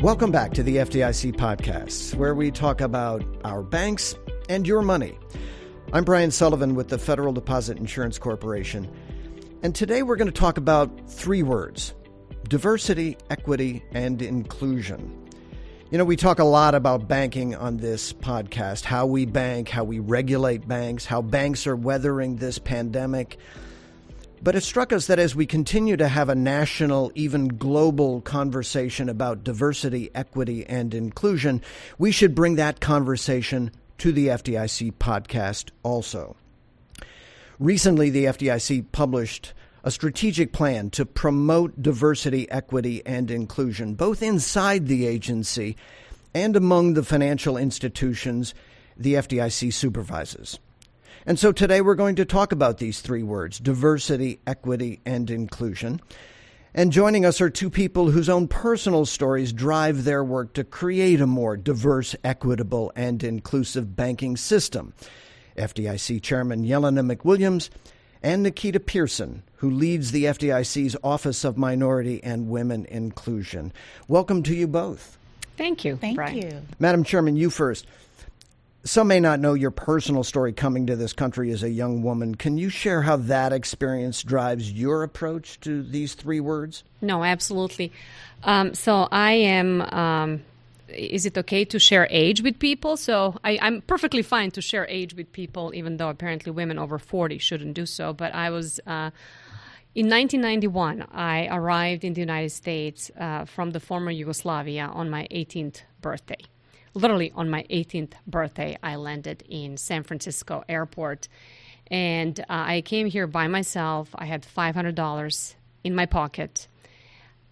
Welcome back to the FDIC podcast, where we talk about our banks and your money. I'm Brian Sullivan with the Federal Deposit Insurance Corporation, and today we're going to talk about three words diversity, equity, and inclusion. You know, we talk a lot about banking on this podcast how we bank, how we regulate banks, how banks are weathering this pandemic. But it struck us that as we continue to have a national, even global conversation about diversity, equity, and inclusion, we should bring that conversation to the FDIC podcast also. Recently, the FDIC published a strategic plan to promote diversity, equity, and inclusion, both inside the agency and among the financial institutions the FDIC supervises. And so today we're going to talk about these three words diversity, equity, and inclusion. And joining us are two people whose own personal stories drive their work to create a more diverse, equitable, and inclusive banking system. FDIC Chairman Jelena McWilliams and Nikita Pearson, who leads the FDIC's Office of Minority and Women Inclusion. Welcome to you both. Thank you. Thank Brian. you. Madam Chairman, you first. Some may not know your personal story coming to this country as a young woman. Can you share how that experience drives your approach to these three words? No, absolutely. Um, so I am. Um, is it okay to share age with people? So I, I'm perfectly fine to share age with people, even though apparently women over 40 shouldn't do so. But I was. Uh, in 1991, I arrived in the United States uh, from the former Yugoslavia on my 18th birthday literally on my 18th birthday, I landed in San Francisco airport. And uh, I came here by myself. I had $500 in my pocket.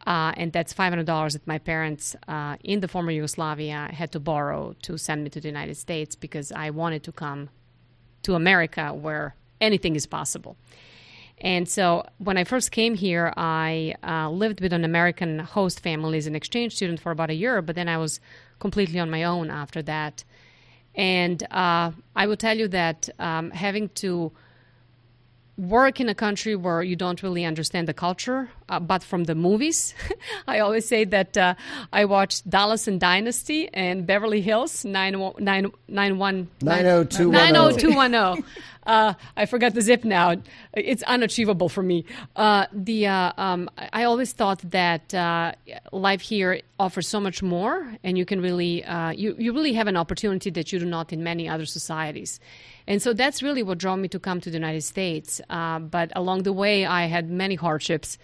Uh, and that's $500 that my parents uh, in the former Yugoslavia had to borrow to send me to the United States because I wanted to come to America where anything is possible. And so when I first came here, I uh, lived with an American host family as an exchange student for about a year, but then I was completely on my own after that. And uh, I will tell you that um, having to work in a country where you don't really understand the culture, uh, but from the movies. I always say that uh, I watched Dallas and Dynasty and Beverly Hills 90210. 90210. Uh, I forgot the zip now. It's unachievable for me. Uh, the uh, um, I always thought that uh, life here offers so much more, and you can really uh, you you really have an opportunity that you do not in many other societies. And so that's really what drove me to come to the United States. Uh, but along the way, I had many hardships.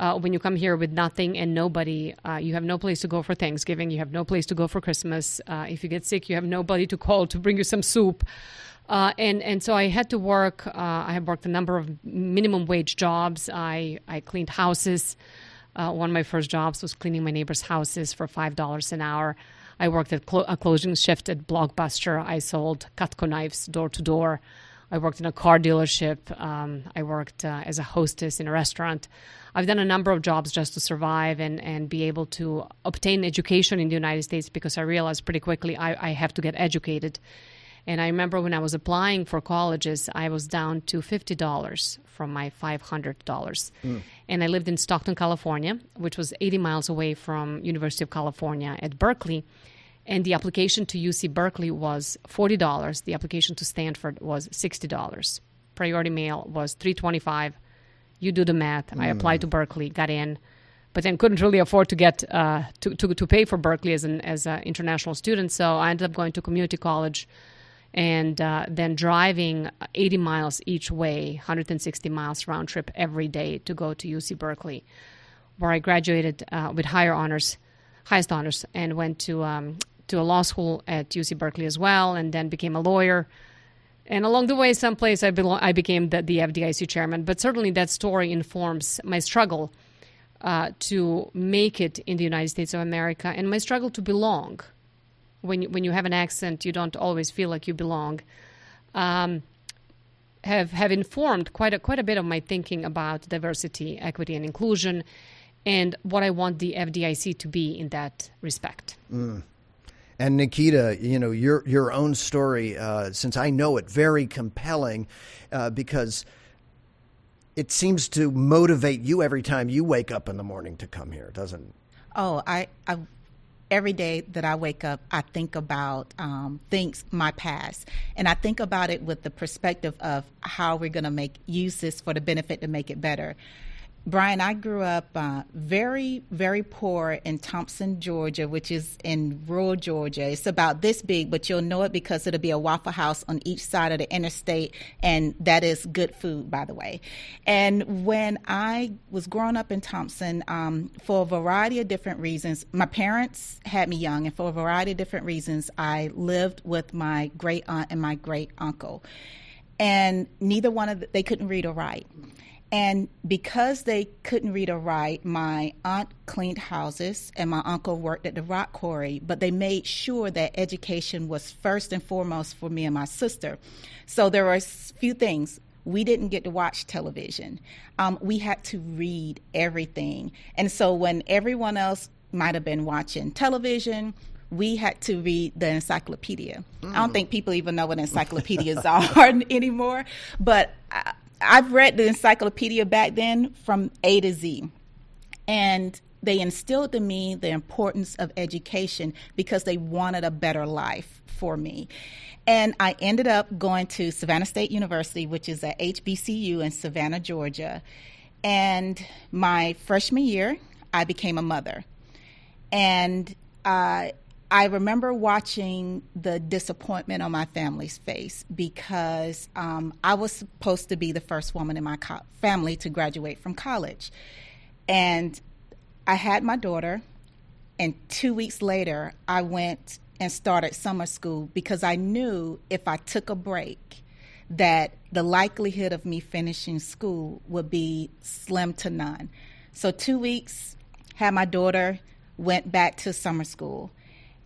Uh, when you come here with nothing and nobody, uh, you have no place to go for Thanksgiving, you have no place to go for Christmas. Uh, if you get sick, you have nobody to call to bring you some soup. Uh, and and so I had to work. Uh, I have worked a number of minimum wage jobs. I I cleaned houses. one of my first jobs was cleaning my neighbors' houses for five dollars an hour. I worked at clo- a closing shift at Blockbuster. I sold Cutco knives door to door. I worked in a car dealership. Um, I worked uh, as a hostess in a restaurant. I've done a number of jobs just to survive and, and be able to obtain education in the United States because I realized pretty quickly I, I have to get educated. And I remember when I was applying for colleges, I was down to $50 from my $500. Mm. And I lived in Stockton, California, which was 80 miles away from University of California at Berkeley. And the application to UC Berkeley was $40. The application to Stanford was $60. Priority mail was 325 You do the math. Mm. I applied to Berkeley, got in but then couldn't really afford to get uh, to, to, to pay for Berkeley as an as an international student. So I ended up going to community college and uh, then driving 80 miles each way, 160 miles round trip every day to go to UC Berkeley, where I graduated uh, with higher honors, highest honors, and went to um, to a law school at UC Berkeley as well, and then became a lawyer. And along the way, someplace I, I became the, the FDIC chairman. But certainly, that story informs my struggle uh, to make it in the United States of America and my struggle to belong when you, when you have an accent, you don't always feel like you belong. Um, have have informed quite a quite a bit of my thinking about diversity, equity, and inclusion, and what I want the FDIC to be in that respect. Mm. And Nikita, you know your your own story, uh, since I know it, very compelling, uh, because it seems to motivate you every time you wake up in the morning to come here, doesn't? Oh, I I every day that I wake up, I think about um, things, my past, and I think about it with the perspective of how we're going to make use this for the benefit to make it better. Brian, I grew up uh, very, very poor in Thomson, Georgia, which is in rural Georgia. It's about this big, but you'll know it because it'll be a Waffle House on each side of the interstate, and that is good food, by the way. And when I was growing up in Thomson, um, for a variety of different reasons, my parents had me young, and for a variety of different reasons, I lived with my great aunt and my great uncle. And neither one of them, they couldn't read or write. And because they couldn't read or write, my aunt cleaned houses and my uncle worked at the rock quarry, but they made sure that education was first and foremost for me and my sister. So there were a few things. We didn't get to watch television. Um, we had to read everything. And so when everyone else might have been watching television, we had to read the encyclopedia. Mm. I don't think people even know what encyclopedias are anymore, but I, I've read the encyclopedia back then from A to Z. And they instilled in me the importance of education because they wanted a better life for me. And I ended up going to Savannah State University, which is at HBCU in Savannah, Georgia. And my freshman year, I became a mother. And uh, I remember watching the disappointment on my family's face because um, I was supposed to be the first woman in my co- family to graduate from college. And I had my daughter, and two weeks later, I went and started summer school because I knew if I took a break, that the likelihood of me finishing school would be slim to none. So, two weeks, had my daughter, went back to summer school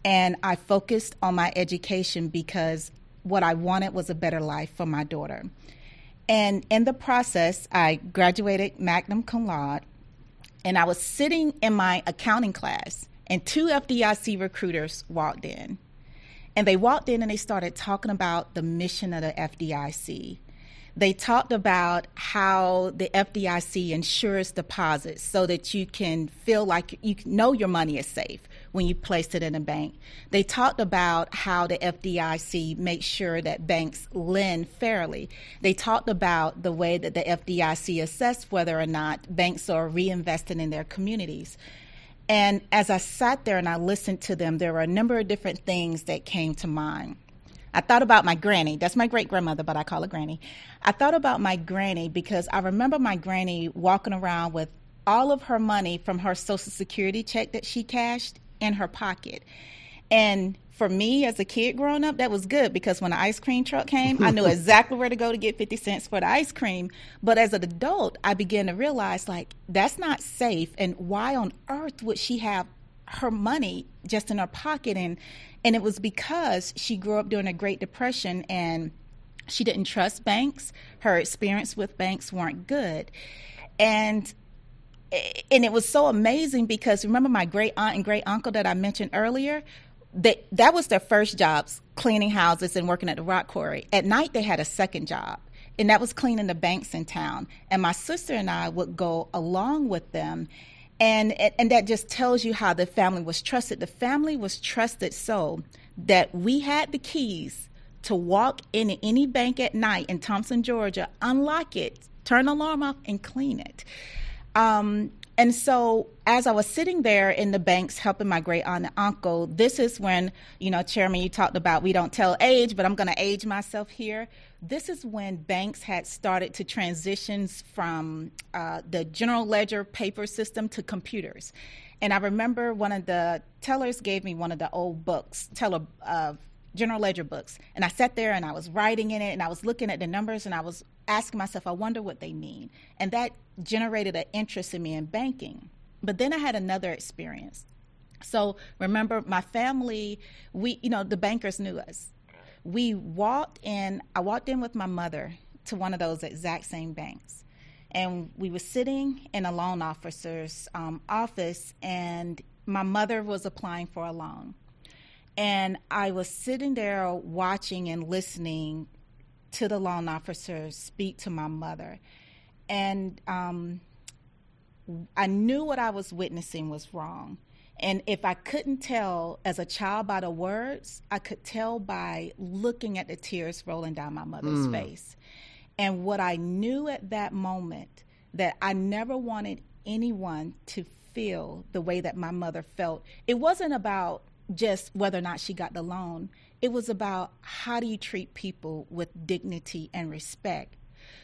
and I focused on my education because what I wanted was a better life for my daughter. And in the process, I graduated magna cum laude, and I was sitting in my accounting class, and two FDIC recruiters walked in. And they walked in and they started talking about the mission of the FDIC they talked about how the FDIC insures deposits so that you can feel like you know your money is safe when you place it in a bank. They talked about how the FDIC makes sure that banks lend fairly. They talked about the way that the FDIC assess whether or not banks are reinvesting in their communities. And as I sat there and I listened to them, there were a number of different things that came to mind. I thought about my granny. That's my great grandmother, but I call her granny. I thought about my granny because I remember my granny walking around with all of her money from her Social Security check that she cashed in her pocket. And for me as a kid growing up, that was good because when the ice cream truck came, I knew exactly where to go to get 50 cents for the ice cream. But as an adult, I began to realize like that's not safe. And why on earth would she have her money just in her pocket? And and it was because she grew up during a Great Depression and she didn't trust banks. Her experience with banks weren't good. And and it was so amazing because remember my great aunt and great uncle that I mentioned earlier? That that was their first jobs, cleaning houses and working at the rock quarry. At night they had a second job and that was cleaning the banks in town. And my sister and I would go along with them and and that just tells you how the family was trusted the family was trusted so that we had the keys to walk in any bank at night in Thomson, Georgia, unlock it, turn the alarm off, and clean it. Um, and so, as I was sitting there in the banks helping my great aunt and uncle, this is when, you know, Chairman, you talked about we don't tell age, but I'm going to age myself here this is when banks had started to transition from uh, the general ledger paper system to computers. And I remember one of the tellers gave me one of the old books, teller uh, general ledger books, and I sat there and I was writing in it and I was looking at the numbers and I was asking myself, I wonder what they mean, and that generated an interest in me in banking. But then I had another experience. So remember, my family, we, you know, the bankers knew us we walked in, I walked in with my mother to one of those exact same banks. And we were sitting in a loan officer's um, office, and my mother was applying for a loan. And I was sitting there watching and listening to the loan officer speak to my mother. And um, I knew what I was witnessing was wrong. And if I couldn't tell as a child by the words, I could tell by looking at the tears rolling down my mother's mm. face. And what I knew at that moment that I never wanted anyone to feel the way that my mother felt. It wasn't about just whether or not she got the loan. It was about how do you treat people with dignity and respect.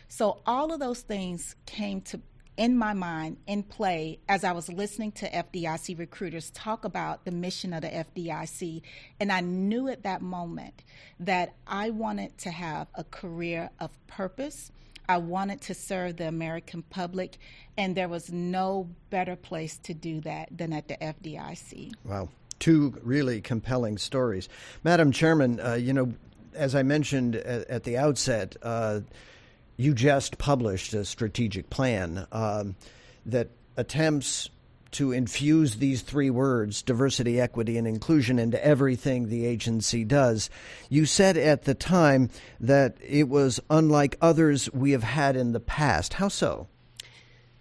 So all of those things came to in my mind in play as I was listening to FDIC recruiters talk about the mission of the FDIC. And I knew at that moment that I wanted to have a career of purpose. I wanted to serve the American public, and there was no better place to do that than at the FDIC. Wow. Two really compelling stories. Madam Chairman, uh, you know, as I mentioned at, at the outset, uh, you just published a strategic plan um, that attempts to infuse these three words diversity, equity, and inclusion into everything the agency does. You said at the time that it was unlike others we have had in the past. How so?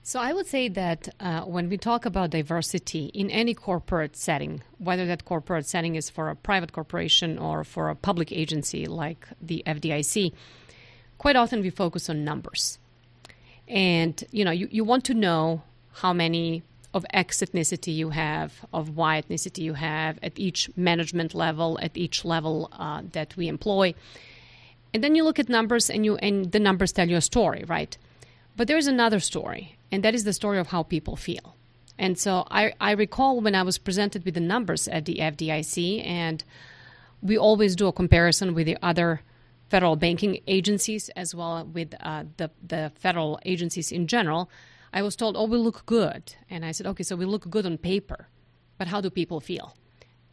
So, I would say that uh, when we talk about diversity in any corporate setting, whether that corporate setting is for a private corporation or for a public agency like the FDIC, quite often we focus on numbers. And, you know, you, you want to know how many of X ethnicity you have, of Y ethnicity you have at each management level, at each level uh, that we employ. And then you look at numbers and you and the numbers tell you a story, right? But there's another story, and that is the story of how people feel. And so I, I recall when I was presented with the numbers at the FDIC, and we always do a comparison with the other federal banking agencies as well with uh, the, the federal agencies in general, I was told, oh, we look good. And I said, okay, so we look good on paper, but how do people feel?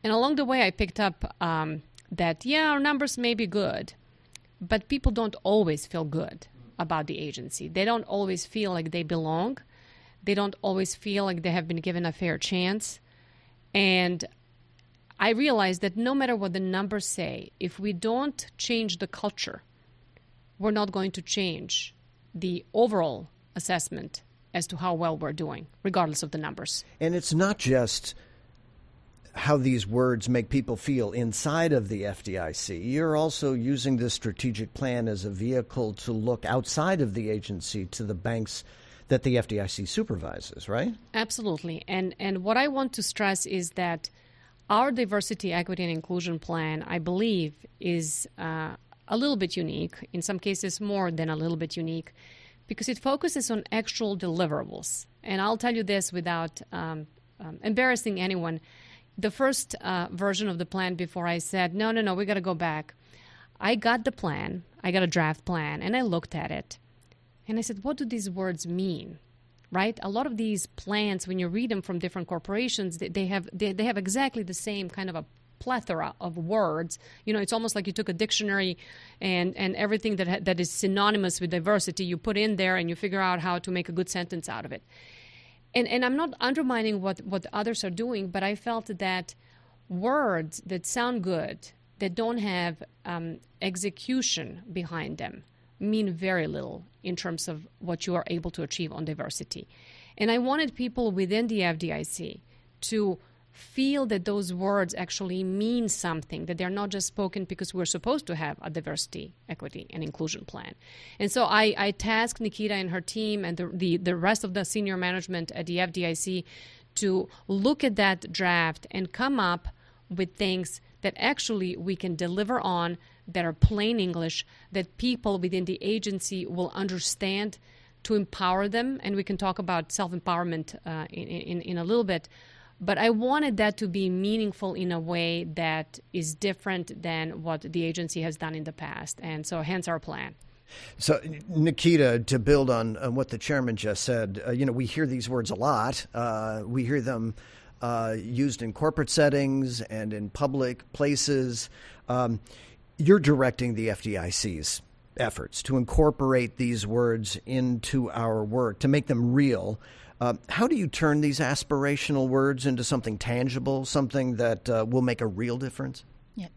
And along the way, I picked up um, that, yeah, our numbers may be good, but people don't always feel good about the agency. They don't always feel like they belong. They don't always feel like they have been given a fair chance. And I realize that no matter what the numbers say, if we don't change the culture, we're not going to change the overall assessment as to how well we're doing, regardless of the numbers. And it's not just how these words make people feel inside of the FDIC. You're also using this strategic plan as a vehicle to look outside of the agency to the banks that the FDIC supervises, right? Absolutely. And and what I want to stress is that our diversity, equity, and inclusion plan, I believe, is uh, a little bit unique, in some cases, more than a little bit unique, because it focuses on actual deliverables. And I'll tell you this without um, um, embarrassing anyone. The first uh, version of the plan before I said, no, no, no, we got to go back. I got the plan, I got a draft plan, and I looked at it. And I said, what do these words mean? right? A lot of these plans, when you read them from different corporations, they, they have they, they have exactly the same kind of a plethora of words. You know, it's almost like you took a dictionary and and everything that that is synonymous with diversity, you put in there and you figure out how to make a good sentence out of it. And and I'm not undermining what what others are doing, but I felt that words that sound good that don't have um, execution behind them mean very little in terms of what you are able to achieve on diversity. And I wanted people within the FDIC to feel that those words actually mean something, that they're not just spoken because we're supposed to have a diversity, equity, and inclusion plan. And so I, I tasked Nikita and her team and the, the, the rest of the senior management at the FDIC to look at that draft and come up with things that actually we can deliver on that are plain English that people within the agency will understand to empower them. And we can talk about self empowerment uh, in, in, in a little bit. But I wanted that to be meaningful in a way that is different than what the agency has done in the past. And so, hence our plan. So, Nikita, to build on, on what the chairman just said, uh, you know, we hear these words a lot. Uh, we hear them uh, used in corporate settings and in public places. Um, you're directing the FDIC's efforts to incorporate these words into our work, to make them real. Uh, how do you turn these aspirational words into something tangible, something that uh, will make a real difference? Yeah.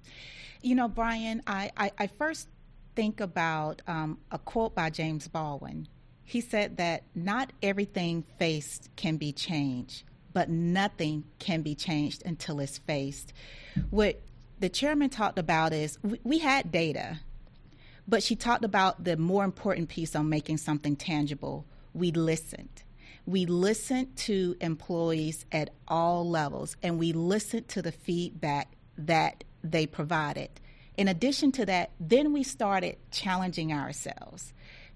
You know, Brian, I, I, I first think about um, a quote by James Baldwin. He said that not everything faced can be changed, but nothing can be changed until it's faced. What the chairman talked about is we, we had data, but she talked about the more important piece on making something tangible. We listened. We listened to employees at all levels and we listened to the feedback that they provided. In addition to that, then we started challenging ourselves,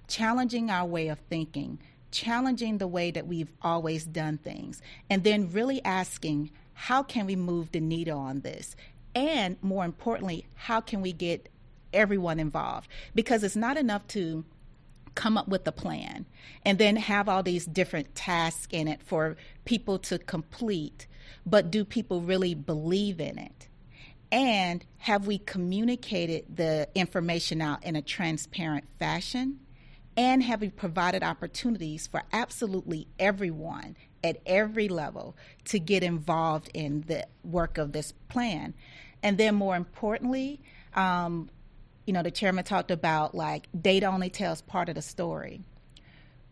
challenging our way of thinking, challenging the way that we've always done things, and then really asking, how can we move the needle on this? And more importantly, how can we get everyone involved? Because it's not enough to come up with a plan and then have all these different tasks in it for people to complete, but do people really believe in it? And have we communicated the information out in a transparent fashion? And have we provided opportunities for absolutely everyone at every level to get involved in the work of this plan? And then, more importantly, um, you know, the chairman talked about like data only tells part of the story.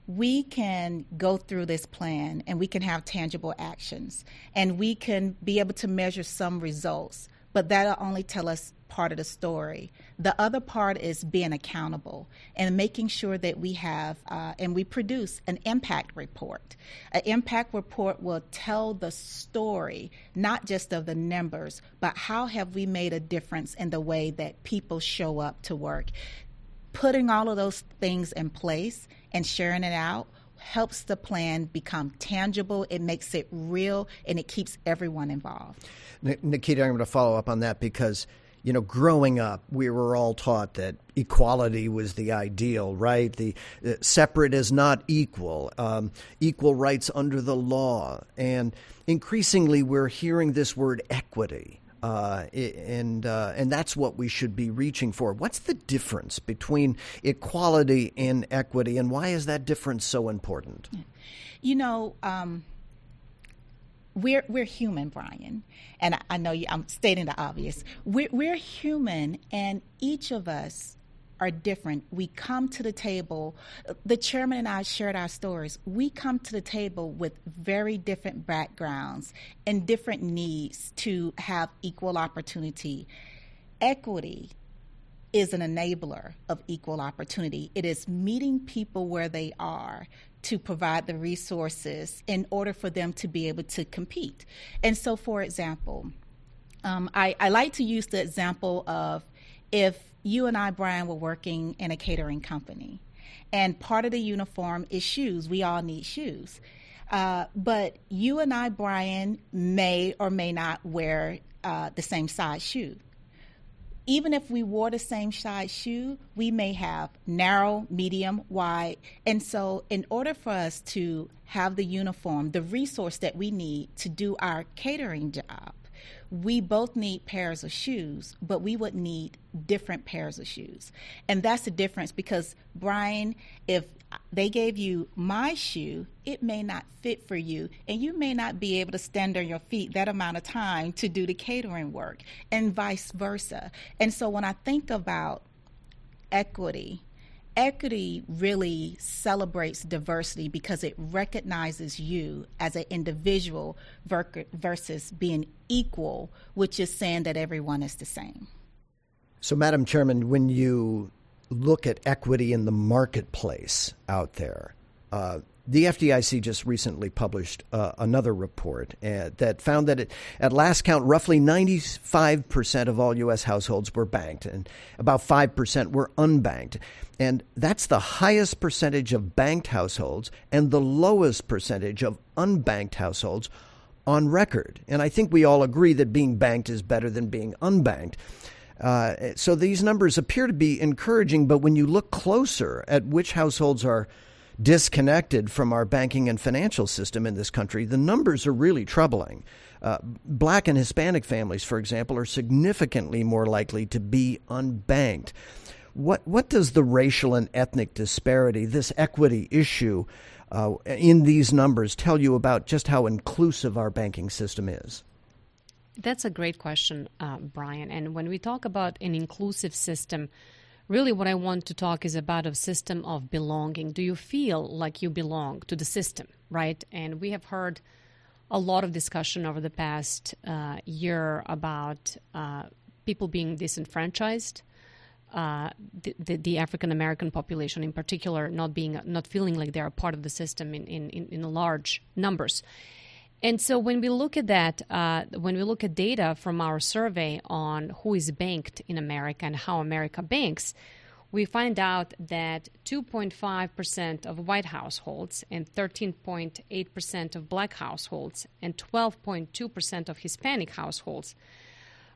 We can go through this plan and we can have tangible actions and we can be able to measure some results but that'll only tell us part of the story. The other part is being accountable and making sure that we have uh, and we produce an impact report. An impact report will tell the story, not just of the numbers, but how have we made a difference in the way that people show up to work. Putting all of those things in place and sharing it out helps the plan become tangible, it makes it real, and it keeps everyone involved. Nikita, I'm going to follow up on that because you know, growing up, we were all taught that equality was the ideal, right? The separate is not equal, um, equal rights under the law, and increasingly we're hearing this word equity. Uh, and uh, and that's what we should be reaching for. What's the difference between equality and equity, and why is that difference so important? You know, um, we're we're human, Brian, and I, I know you, I'm stating the obvious. We're, we're human, and each of us are different. We come to the table. The chairman and I shared our stories. We come to the table with very different backgrounds and different needs to have equal opportunity. Equity is an enabler of equal opportunity. It is meeting people where they are to provide the resources in order for them to be able to compete. And so, for example, um, I, I like to use the example of if you and I, Brian, were working in a catering company, and part of the uniform is shoes. We all need shoes. Uh, but you and I, Brian, may or may not wear uh, the same size shoe even if we wore the same size shoe, we may have narrow, medium, wide. And so, in order for us to have the uniform, the resource that we need to do our catering job, we both need pairs of shoes, but we would need different pairs of shoes. And that's the difference because, Brian, if they gave you my shoe, it may not fit for you, and you may not be able to stand on your feet that amount of time to do the catering work, and vice versa. And so when I think about equity, equity really celebrates diversity because it recognizes you as an individual versus being equal, which is saying that everyone is the same. So, Madam Chairman, when you look at equity in the marketplace out there, uh, the FDIC just recently published uh, another report uh, that found that it, at last count, roughly 95% of all U.S. households were banked and about 5% were unbanked. And that's the highest percentage of banked households and the lowest percentage of unbanked households on record. And I think we all agree that being banked is better than being unbanked. Uh, so these numbers appear to be encouraging, but when you look closer at which households are disconnected from our banking and financial system in this country, the numbers are really troubling. Uh, black and Hispanic families, for example, are significantly more likely to be unbanked. What what does the racial and ethnic disparity, this equity issue, uh, in these numbers tell you about just how inclusive our banking system is? That's a great question, uh, Brian. And when we talk about an inclusive system, really what I want to talk is about a system of belonging. Do you feel like you belong to the system, right? And we have heard a lot of discussion over the past uh, year about uh, people being disenfranchised. Uh, the, the, the, African American population, in particular, not being not feeling like they're a part of the system in, in, in large numbers. And so, when we look at that, uh, when we look at data from our survey on who is banked in America and how America banks, we find out that 2.5% of white households and 13.8% of black households and 12.2% of Hispanic households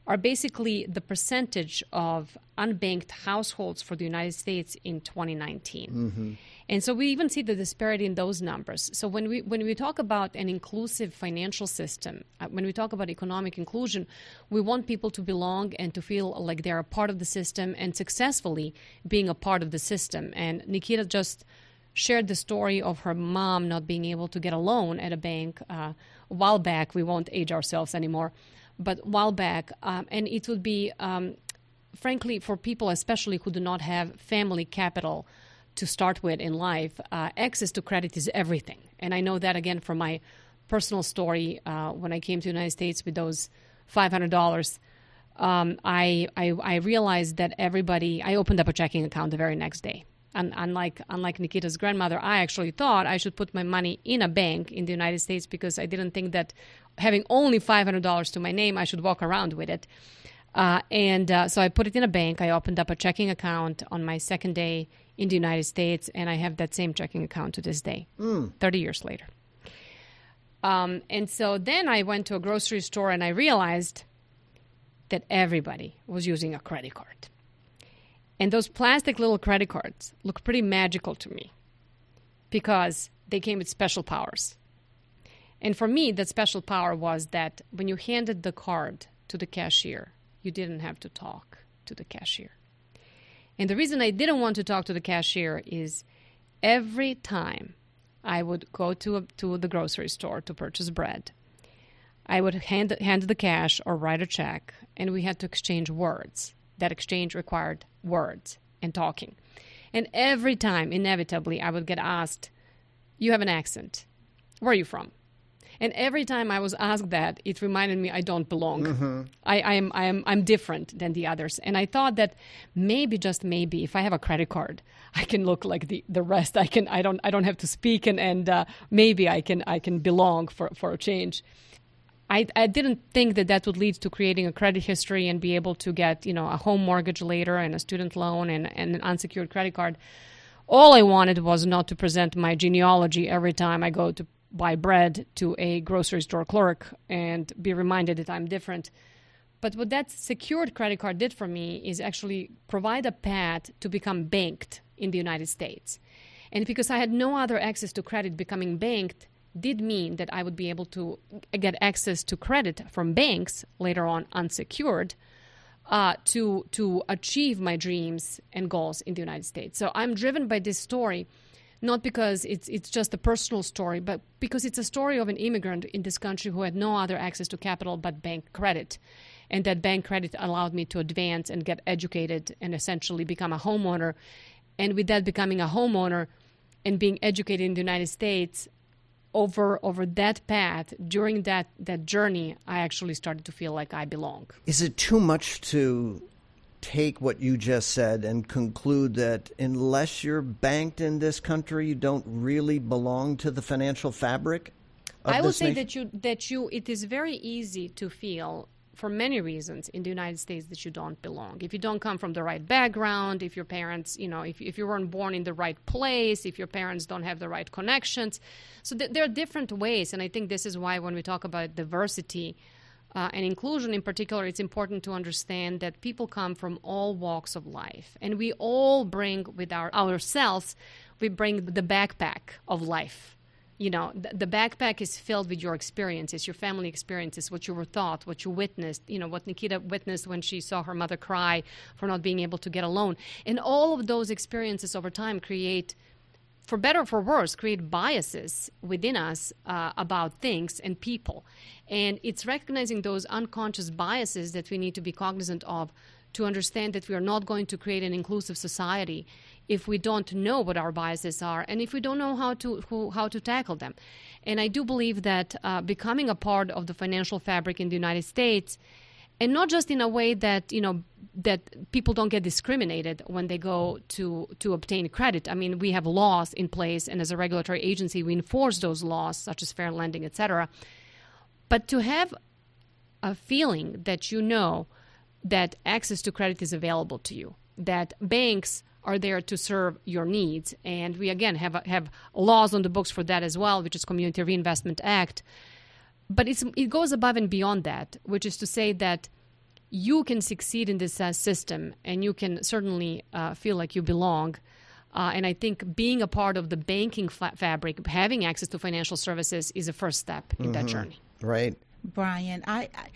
are basically the percentage of unbanked households for the United States in 2019. Mm-hmm. And so we even see the disparity in those numbers. So when we when we talk about an inclusive financial system, uh, when we talk about economic inclusion, we want people to belong and to feel like they're a part of the system and successfully being a part of the system. And Nikita just shared the story of her mom not being able to get a loan at a bank uh, a while back. We won't age ourselves anymore, but while back, um, and it would be. Um, frankly, for people especially who do not have family capital to start with in life, uh, access to credit is everything. And I know that again from my personal story uh, when I came to the United States with those $500. Um, I, I, I realized that everybody. I opened up a checking account the very next day. And unlike unlike Nikita's grandmother, I actually thought I should put my money in a bank in the United States because I didn't think that having only five hundred dollars to my name, I should walk around with it. Uh, and uh, so I put it in a bank. I opened up a checking account on my second day in the United States, and I have that same checking account to this day, mm. 30 years later. Um, and so then I went to a grocery store and I realized that everybody was using a credit card. And those plastic little credit cards look pretty magical to me because they came with special powers. And for me, that special power was that when you handed the card to the cashier, you didn't have to talk to the cashier. And the reason I didn't want to talk to the cashier is every time I would go to, a, to the grocery store to purchase bread, I would hand, hand the cash or write a check, and we had to exchange words. That exchange required words and talking. And every time, inevitably, I would get asked, You have an accent. Where are you from? And every time I was asked that, it reminded me I don't belong. Mm-hmm. I, I, am, I am, I'm different than the others. And I thought that maybe, just maybe, if I have a credit card, I can look like the, the rest. I can, I don't, I don't have to speak, and, and uh, maybe I can, I can belong for, for a change. I, I didn't think that that would lead to creating a credit history and be able to get, you know, a home mortgage later and a student loan and, and an unsecured credit card. All I wanted was not to present my genealogy every time I go to buy bread to a grocery store clerk and be reminded that I'm different. But what that secured credit card did for me is actually provide a path to become banked in the United States. And because I had no other access to credit, becoming banked did mean that I would be able to get access to credit from banks later on unsecured uh, to to achieve my dreams and goals in the United States. So I'm driven by this story not because it's it's just a personal story, but because it's a story of an immigrant in this country who had no other access to capital but bank credit. And that bank credit allowed me to advance and get educated and essentially become a homeowner. And with that becoming a homeowner and being educated in the United States, over over that path during that that journey, I actually started to feel like I belong. Is it too much to take what you just said and conclude that unless you're banked in this country, you don't really belong to the financial fabric? I would say nation? that you that you it is very easy to feel for many reasons in the United States that you don't belong. If you don't come from the right background, if your parents, you know, if, if you weren't born in the right place, if your parents don't have the right connections. So th- there are different ways. And I think this is why when we talk about diversity, uh, and inclusion in particular, it's important to understand that people come from all walks of life, and we all bring with our ourselves, we bring the backpack of life. You know, the, the backpack is filled with your experiences, your family experiences, what you were taught, what you witnessed. You know, what Nikita witnessed when she saw her mother cry for not being able to get a loan, and all of those experiences over time create for better or for worse, create biases within us uh, about things and people. And it's recognizing those unconscious biases that we need to be cognizant of to understand that we are not going to create an inclusive society if we don't know what our biases are and if we don't know how to who, how to tackle them. And I do believe that uh, becoming a part of the financial fabric in the United States, and not just in a way that you know that people don't get discriminated when they go to to obtain credit. I mean, we have laws in place, and as a regulatory agency, we enforce those laws, such as fair lending, etc. But to have a feeling that you know that access to credit is available to you, that banks are there to serve your needs. And we again have have laws on the books for that as well, which is Community Reinvestment Act. But it goes above and beyond that, which is to say that you can succeed in this uh, system, and you can certainly uh, feel like you belong. Uh, and I think being a part of the banking fa- fabric, having access to financial services, is a first step in mm-hmm. that journey. Right. Brian, I, I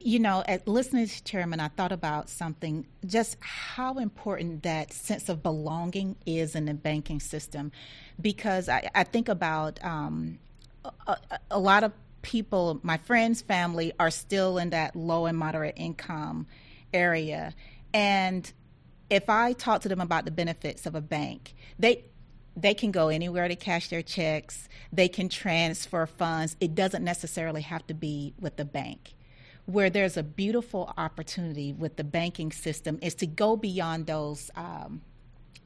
you know, at listening to Chairman, I thought about something just how important that sense of belonging is in the banking system. Because I, I think about um, a, a, lot of people, my friends' family, are still in that low and moderate income area. And if I talk to them about the benefits of a bank, they they can go anywhere to cash their checks. They can transfer funds. It doesn't necessarily have to be with the bank where there's a beautiful opportunity with the banking system is to go beyond those um,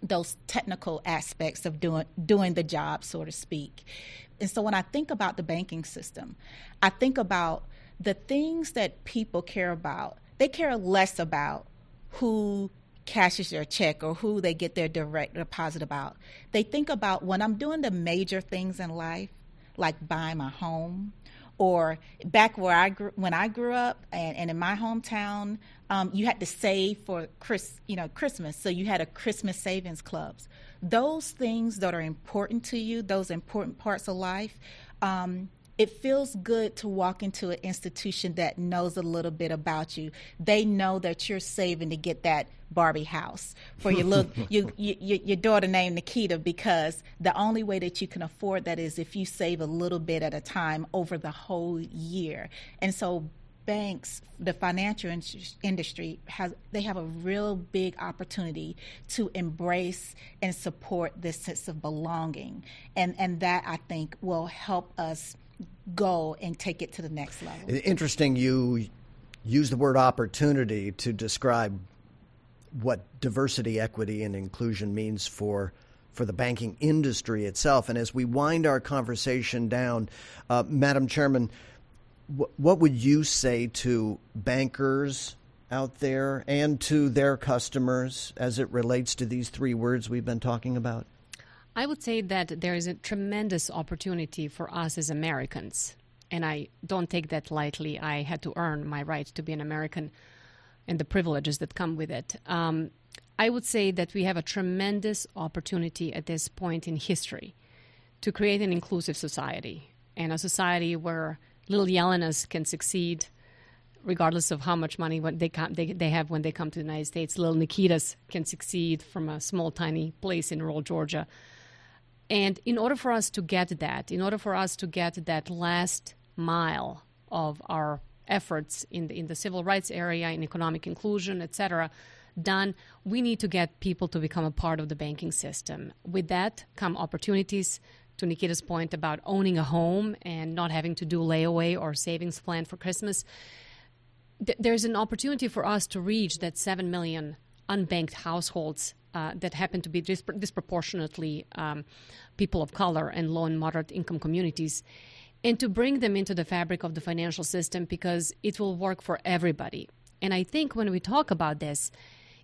those technical aspects of doing doing the job, so to speak. And so when I think about the banking system, I think about the things that people care about. They care less about who cashes their check or who they get their direct deposit about. They think about when I'm doing the major things in life, like buying my home or back where I grew when I grew up and, and in my hometown, um, you had to save for Chris, you know, Christmas. So you had a Christmas savings clubs. Those things that are important to you, those important parts of life, um, it feels good to walk into an institution that knows a little bit about you. They know that you're saving to get that Barbie house for your little you, you, your daughter named Nikita because the only way that you can afford that is if you save a little bit at a time over the whole year. And so banks, the financial industry has they have a real big opportunity to embrace and support this sense of belonging, and and that I think will help us go and take it to the next level. Interesting, you use the word opportunity to describe what diversity, equity, and inclusion means for for the banking industry itself. And as we wind our conversation down, uh, Madam Chairman, wh- what would you say to bankers out there and to their customers as it relates to these three words we've been talking about? I would say that there is a tremendous opportunity for us as Americans, and I don't take that lightly. I had to earn my right to be an American and the privileges that come with it. Um, I would say that we have a tremendous opportunity at this point in history to create an inclusive society and a society where little Yelenas can succeed regardless of how much money they, they, they have when they come to the United States. Little Nikitas can succeed from a small, tiny place in rural Georgia and in order for us to get that, in order for us to get that last mile of our efforts in the, in the civil rights area, in economic inclusion, etc., done, we need to get people to become a part of the banking system. With that come opportunities. To Nikita's point about owning a home and not having to do layaway or savings plan for Christmas, th- there's an opportunity for us to reach that 7 million unbanked households uh, that happen to be dispro- disproportionately um, people of color and low and moderate income communities, and to bring them into the fabric of the financial system because it will work for everybody. And I think when we talk about this,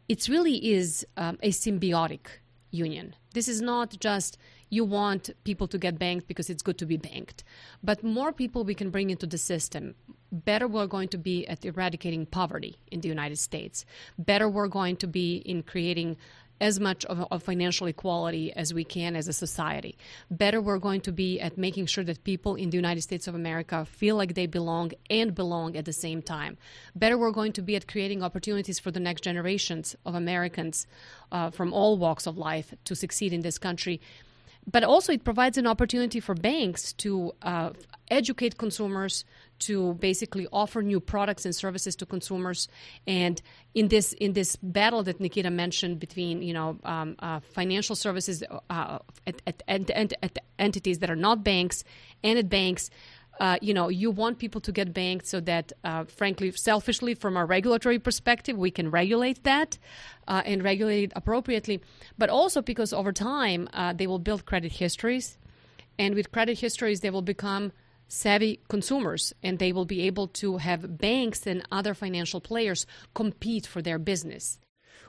it really is um, a symbiotic union. This is not just you want people to get banked because it's good to be banked, but more people we can bring into the system, better we're going to be at eradicating poverty in the United States, better we're going to be in creating as much of, of, financial equality as we can as a society. Better we're going to be at making sure that people in the United States of America feel like they belong and belong at the same time. Better we're going to be at creating opportunities for the next generations of Americans uh, from all walks of life to succeed in this country but also it provides an opportunity for banks to uh, educate consumers to basically offer new products and services to consumers. And in this in this battle that Nikita mentioned between you know um, uh, financial services uh, at, at, at, at, entities that are not banks and at banks. Uh, you know, you want people to get banked so that, uh, frankly, selfishly, from a regulatory perspective, we can regulate that uh, and regulate it appropriately. But also because over time, uh, they will build credit histories. And with credit histories, they will become savvy consumers and they will be able to have banks and other financial players compete for their business.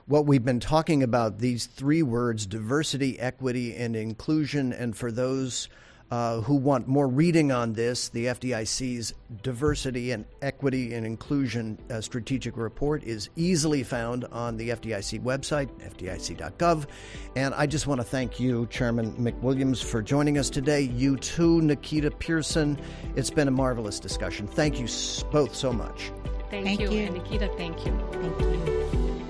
What we've been talking about these three words diversity, equity, and inclusion. And for those uh, who want more reading on this, the FDIC's Diversity and Equity and Inclusion uh, Strategic Report is easily found on the FDIC website, fdic.gov. And I just want to thank you, Chairman McWilliams, for joining us today. You too, Nikita Pearson. It's been a marvelous discussion. Thank you both so much. Thank, thank you. you. And Nikita, thank you. Thank you.